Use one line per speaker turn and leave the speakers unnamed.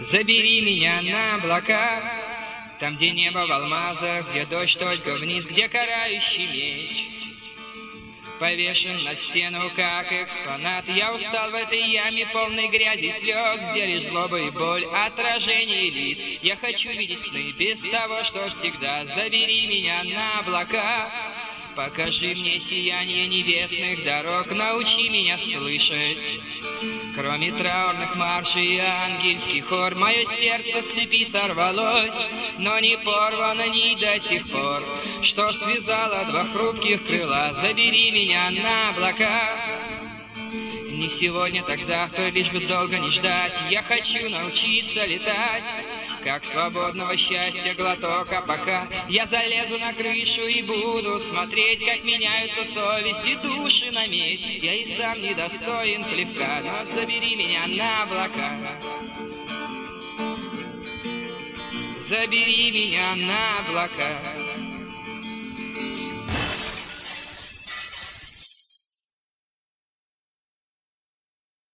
Забери меня на облака, там, где небо в алмазах, где дождь только вниз, где карающий меч. Повешен на стену, как экспонат Я устал в этой яме, полной грязи слез Где лишь злоба и боль, отражение лиц Я хочу видеть сны без того, что всегда Забери меня на облака Покажи мне сияние небесных дорог, научи меня слышать. Кроме траурных маршей и ангельских хор, мое сердце с цепи сорвалось, но не порвано ни до сих пор, что связало два хрупких крыла. Забери меня на облака. Не сегодня, так завтра, лишь бы долго не ждать. Я хочу научиться летать, как свободного счастья глоток. А пока я залезу на крышу и буду смотреть, как меняются совести души на медь. Я и сам недостоин плевка, но забери меня на облака. Забери меня на облака.